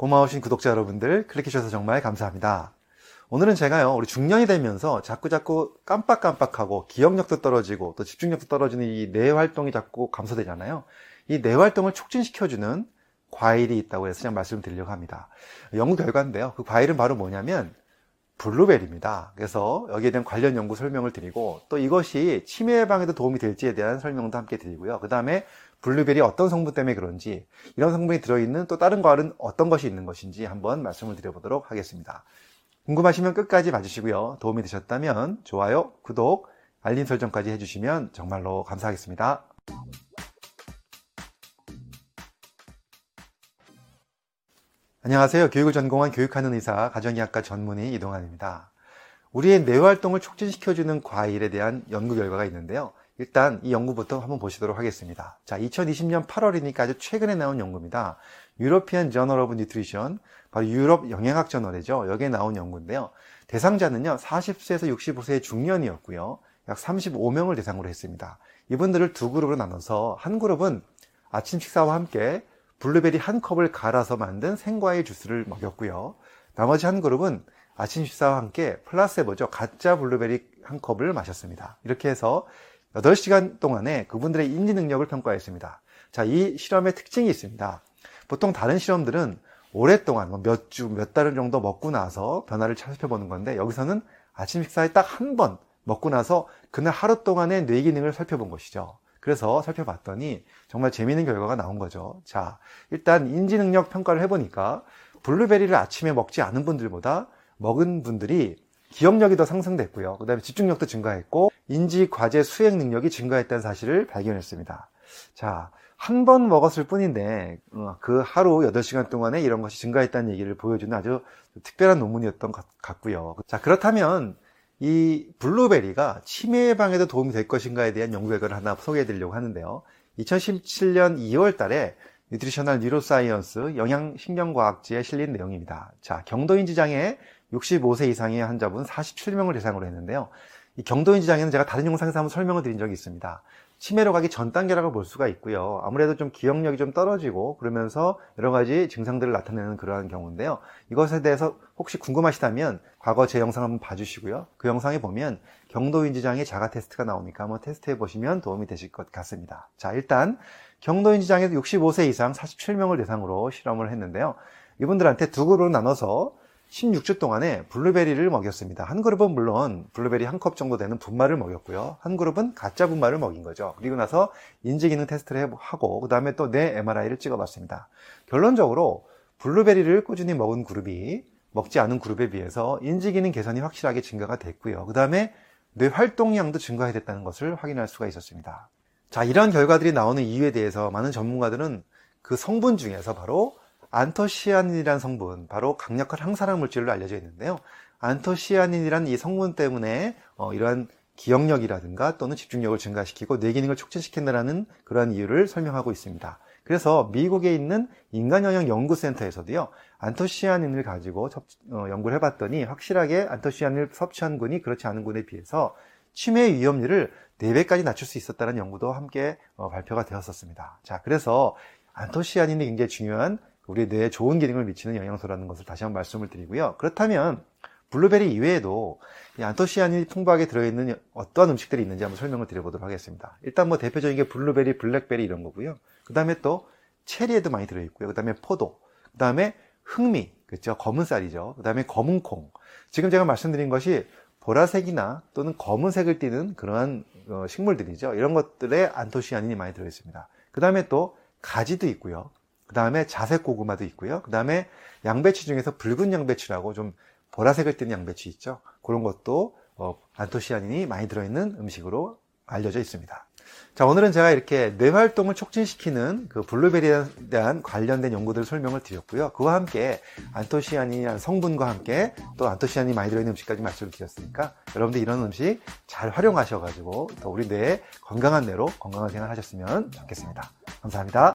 고마우신 구독자 여러분들 클릭해주셔서 정말 감사합니다. 오늘은 제가요, 우리 중년이 되면서 자꾸자꾸 깜빡깜빡하고 기억력도 떨어지고 또 집중력도 떨어지는 이 뇌 활동이 자꾸 감소되잖아요. 이 뇌 활동을 촉진시켜주는 과일이 있다고 해서 그냥 말씀을 드리려고 합니다. 연구 결과인데요. 그 과일은 바로 뭐냐면 블루베리입니다. 그래서 여기에 대한 관련 연구 설명을 드리고 또 이것이 치매 예방에도 도움이 될지에 대한 설명도 함께 드리고요. 그 다음에 블루베리 어떤 성분 때문에 그런지 이런 성분이 들어있는 또 다른 과일은 어떤 것이 있는 것인지 한번 말씀을 드려보도록 하겠습니다. 궁금하시면 끝까지 봐주시고요. 도움이 되셨다면 좋아요, 구독, 알림 설정까지 해주시면 정말로 감사하겠습니다. 안녕하세요. 교육을 전공한 교육하는 의사, 가정의학과 전문의 이동환입니다. 우리의 뇌활동을 촉진시켜주는 과일에 대한 연구 결과가 있는데요. 일단 이 연구부터 한번 보시도록 하겠습니다. 자, 2020년 8월이니까 아주 최근에 나온 연구입니다. European Journal of Nutrition, 바로 유럽 영양학 저널이죠. 여기에 나온 연구인데요. 대상자는요, 40세에서 65세의 중년이었고요. 약 35명을 대상으로 했습니다. 이분들을 두 그룹으로 나눠서 한 그룹은 아침 식사와 함께 블루베리 한 컵을 갈아서 만든 생과일 주스를 먹였고요. 나머지 한 그룹은 아침 식사와 함께 플라세보죠. 가짜 블루베리 한 컵을 마셨습니다. 이렇게 해서 8시간 동안에 그분들의 인지 능력을 평가했습니다. 자, 이 실험의 특징이 있습니다. 보통 다른 실험들은 오랫동안 뭐몇 주, 몇 달 정도 먹고 나서 변화를 살펴보는 건데 여기서는 아침 식사에 딱 한 번 먹고 나서 그날 하루 동안의 뇌 기능을 살펴본 것이죠. 그래서 살펴봤더니 정말 재미있는 결과가 나온 거죠. 자, 일단 인지 능력 평가를 해보니까 블루베리를 아침에 먹지 않은 분들보다 먹은 분들이 기억력이 더 상승됐고요. 그 다음에 집중력도 증가했고 인지 과제 수행 능력이 증가했다는 사실을 발견했습니다. 자, 한 번 먹었을 뿐인데 어, 그 하루 8시간 동안에 이런 것이 증가했다는 얘기를 보여주는 아주 특별한 논문이었던 것 같고요. 자, 그렇다면 이 블루베리가 치매 예방에도 도움이 될 것인가에 대한 연구 결과를 하나 소개해 드리려고 하는데요. 2017년 2월 달에 Nutritional Neuroscience 영양신경과학지에 실린 내용입니다. 자, 경도인지 장애 65세 이상의 환자분 47명을 대상으로 했는데요. 이 경도인지 장애는 제가 다른 영상에서 한번 설명을 드린 적이 있습니다. 치매로 가기 전 단계라고 볼 수가 있고요. 아무래도 좀 기억력이 좀 떨어지고 그러면서 여러 가지 증상들을 나타내는 그러한 경우인데요. 이것에 대해서 혹시 궁금하시다면 과거 제 영상 한번 봐주시고요. 그 영상에 보면 경도인지장애 자가 테스트가 나오니까 한번 테스트해 보시면 도움이 되실 것 같습니다. 자, 일단 경도인지장애 65세 이상 47명을 대상으로 실험을 했는데요. 이분들한테 두 그룹으로 나눠서 16주 동안에 블루베리를 먹였습니다. 한 그룹은 물론 블루베리 한 컵 정도 되는 분말을 먹였고요. 한 그룹은 가짜 분말을 먹인 거죠. 그리고 나서 인지 기능 테스트를 하고 그 다음에 또 뇌 MRI를 찍어 봤습니다. 결론적으로 블루베리를 꾸준히 먹은 그룹이 먹지 않은 그룹에 비해서 인지 기능 개선이 확실하게 증가가 됐고요. 그 다음에 뇌 활동량도 증가해 됐다는 것을 확인할 수가 있었습니다. 자, 이런 결과들이 나오는 이유에 대해서 많은 전문가들은 그 성분 중에서 바로 안토시아닌이라는 성분, 바로 강력한 항산화 물질로 알려져 있는데요. 안토시아닌이라는 이 성분 때문에 어, 이러한 기억력이라든가 또는 집중력을 증가시키고 뇌 기능을 촉진시킨다는 그러한 이유를 설명하고 있습니다. 그래서 미국에 있는 인간영양 연구센터에서도요, 안토시아닌을 가지고 어, 연구를 해봤더니 확실하게 안토시아닌을 섭취한 군이 그렇지 않은 군에 비해서 치매 위험률을 4배까지 낮출 수 있었다는 연구도 함께 어, 발표가 되었었습니다. 자, 그래서 안토시아닌이 굉장히 중요한 우리 뇌에 좋은 기능을 미치는 영양소라는 것을 다시 한번 말씀을 드리고요. 그렇다면 블루베리 이외에도 이 안토시아닌이 풍부하게 들어있는 어떠한 음식들이 있는지 한번 설명을 드려보도록 하겠습니다. 일단 뭐 대표적인 게 블루베리, 블랙베리 이런 거고요. 그 다음에 또 체리에도 많이 들어있고요. 그 다음에 포도, 그 다음에 흑미, 그렇죠? 검은 쌀이죠. 그 다음에 검은 콩. 지금 제가 말씀드린 것이 보라색이나 또는 검은색을 띠는 그러한 어, 식물들이죠. 이런 것들에 안토시아닌이 많이 들어있습니다. 그 다음에 또 가지도 있고요. 그 다음에 자색 고구마도 있고요. 그 다음에 양배추 중에서 붉은 양배추라고 좀 보라색을 띠는 양배추 있죠. 그런 것도 어, 안토시아닌이 많이 들어있는 음식으로 알려져 있습니다. 자, 오늘은 제가 이렇게 뇌 활동을 촉진시키는 그 블루베리에 대한 관련된 연구들 설명을 드렸고요. 그와 함께 안토시아닌이라는 성분과 함께 또 안토시아닌이 많이 들어있는 음식까지 말씀을 드렸으니까 여러분들 이런 음식 잘 활용하셔가지고 또 우리 뇌에 건강한 뇌로 건강한 생활 하셨으면 좋겠습니다. 감사합니다.